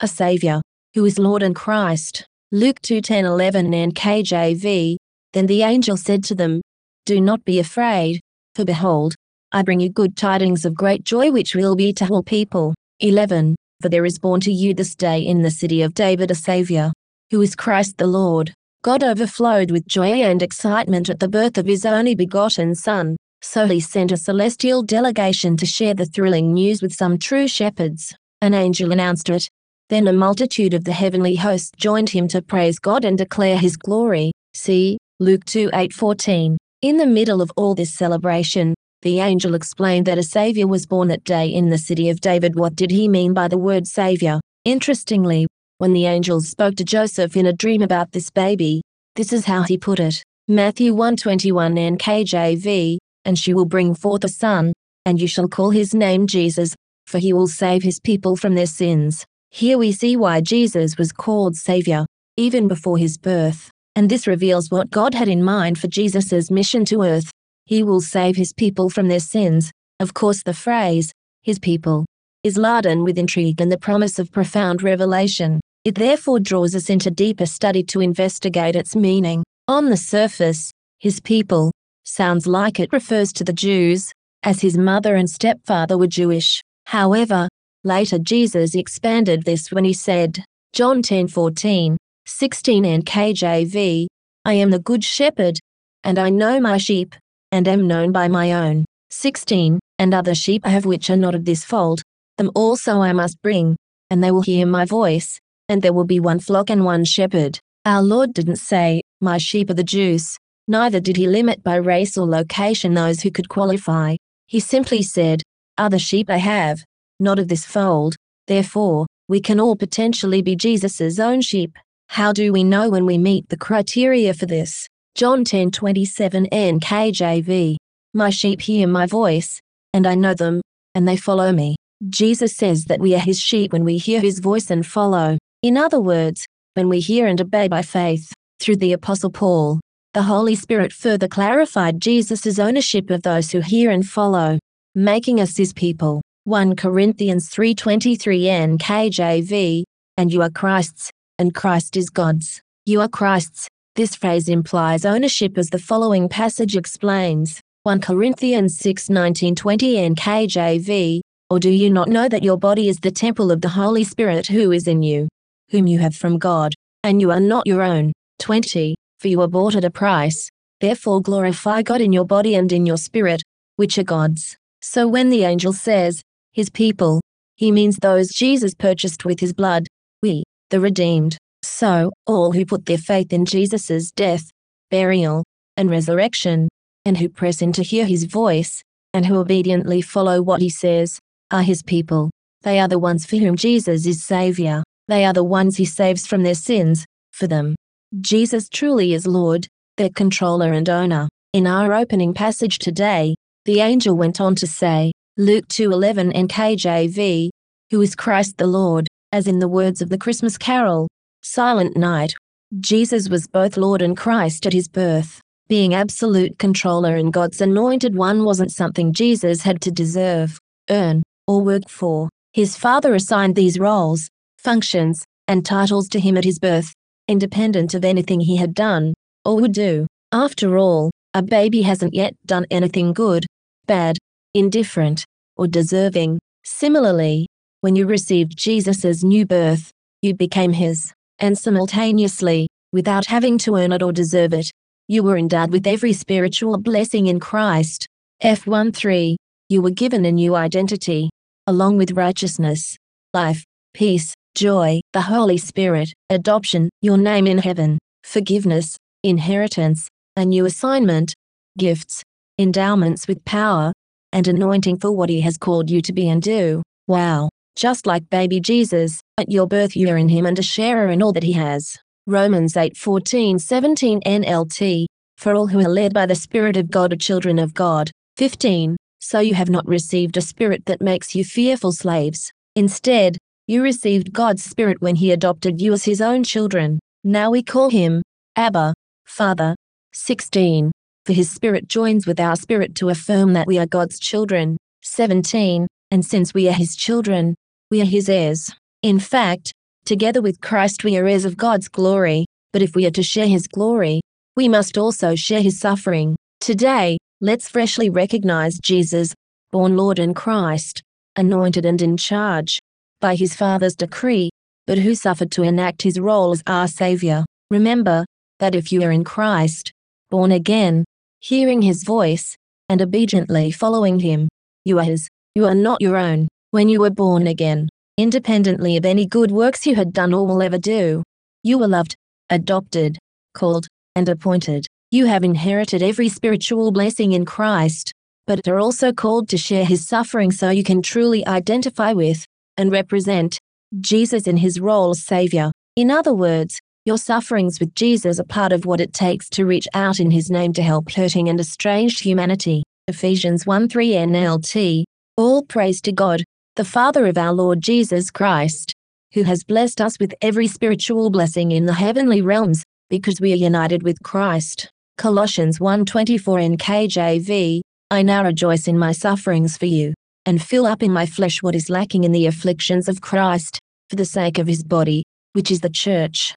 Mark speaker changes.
Speaker 1: a Saviour, who is Lord and Christ. Luke 2 10 11 NKJV. Then the angel said to them, Do not be afraid, for behold, I bring you good tidings of great joy which will be to all people. 11. For there is born to you this day in the city of David a Saviour, who is Christ the Lord. God overflowed with joy and excitement at the birth of his only begotten Son, so he sent a celestial delegation to share the thrilling news with some true shepherds. An angel announced it. Then a multitude of the heavenly host joined him to praise God and declare his glory. See, Luke 2 8 14. In the middle of all this celebration, the angel explained that a Savior was born that day in the city of David. What did he mean by the word Savior? Interestingly, when the angels spoke to Joseph in a dream about this baby, this is how he put it. Matthew 1:21 NKJV, and she will bring forth a son, and you shall call his name Jesus, for he will save his people from their sins. Here we see why Jesus was called Savior, even before his birth, and this reveals what God had in mind for Jesus' mission to earth. He will save his people from their sins. Of course, the phrase, his people, is laden with intrigue and the promise of profound revelation. It therefore draws us into deeper study to investigate its meaning. On the surface, his people, sounds like it refers to the Jews, as his mother and stepfather were Jewish. However, later Jesus expanded this when he said, John 10:14, 16 NKJV, I am the good shepherd, and I know my sheep, and am known by my own. 16, and other sheep I have which are not of this fold, them also I must bring, and they will hear my voice, and there will be one flock and one shepherd. Our Lord didn't say, My sheep are the Jews, Neither did he limit by race or location those who could qualify. He simply said, Other sheep I have, not of this fold, therefore, we can all potentially be Jesus' own sheep. How do we know when we meet the criteria for this? John 10:27 NKJV. My sheep hear my voice, and I know them, and they follow me. Jesus says that we are his sheep when we hear his voice and follow. In other words, when we hear and obey by faith. Through the Apostle Paul, the Holy Spirit further clarified Jesus' ownership of those who hear and follow, making us his people. 1 Corinthians 3.23 NKJV, and you are Christ's, and Christ is God's. You are Christ's. This phrase implies ownership as the following passage explains. 1 Corinthians 6.19-20 NKJV, or do you not know that your body is the temple of the Holy Spirit who is in you, whom you have from God, and you are not your own? 20 for you are bought at a price. Therefore glorify God in your body and in your spirit, which are God's. So when the angel says, his people, he means those Jesus purchased with his blood, we, the redeemed. So, all who put their faith in Jesus' death, burial, and resurrection, and who press in to hear his voice, and who obediently follow what he says, are his people. They are the ones for whom Jesus is Savior. They are the ones he saves from their sins, for them. Jesus truly is Lord, their controller and owner. In our opening passage today, the angel went on to say, Luke 2:11 NKJV, who is Christ the Lord, as in the words of the Christmas carol, Silent Night. Jesus was both Lord and Christ at his birth. Being absolute controller and God's anointed one wasn't something Jesus had to deserve, earn, or work for. His father assigned these roles, functions, and titles to him at his birth, independent of anything he had done, or would do. After all, a baby hasn't yet done anything good, bad, indifferent, or deserving. Similarly, when you received Jesus' new birth, you became his, and simultaneously, without having to earn it or deserve it, you were endowed with every spiritual blessing in Christ. Eph 1 3. You were given a new identity, along with righteousness, life, peace, joy, the Holy Spirit, adoption, your name in heaven, forgiveness, inheritance, a new assignment, gifts, endowments with power, and anointing for what He has called you to be and do. Wow. Just like baby Jesus, at your birth you are in Him and a sharer in all that He has. Romans 8 14 17 NLT. For all who are led by the Spirit of God are children of God. 15. So you have not received a spirit that makes you fearful slaves. Instead, you received God's Spirit when He adopted you as His own children. Now we call Him Abba, Father. 16. For His Spirit joins with our spirit to affirm that we are God's children. 17. And since we are His children, we are His heirs. In fact, Together with Christ we are heirs of God's glory, but if we are to share his glory, we must also share his suffering. Today, let's freshly recognize Jesus, born Lord and Christ, anointed and in charge by his Father's decree, but who suffered to enact his role as our Savior. Remember that if you are in Christ, born again, hearing his voice, and obediently following him, you are his, you are not your own. When you were born again, independently of any good works you had done or will ever do, you were loved, adopted, called, and appointed. You have inherited every spiritual blessing in Christ, but are also called to share his suffering so you can truly identify with and represent Jesus in his role as Savior. In other words, your sufferings with Jesus are part of what it takes to reach out in his name to help hurting and estranged humanity. Ephesians 1 3 NLT. All praise to God, the Father of our Lord Jesus Christ, who has blessed us with every spiritual blessing in the heavenly realms, because we are united with Christ. Colossians 1:24 NKJV. I now rejoice in my sufferings for you, and fill up in my flesh what is lacking in the afflictions of Christ, for the sake of his body, which is the church.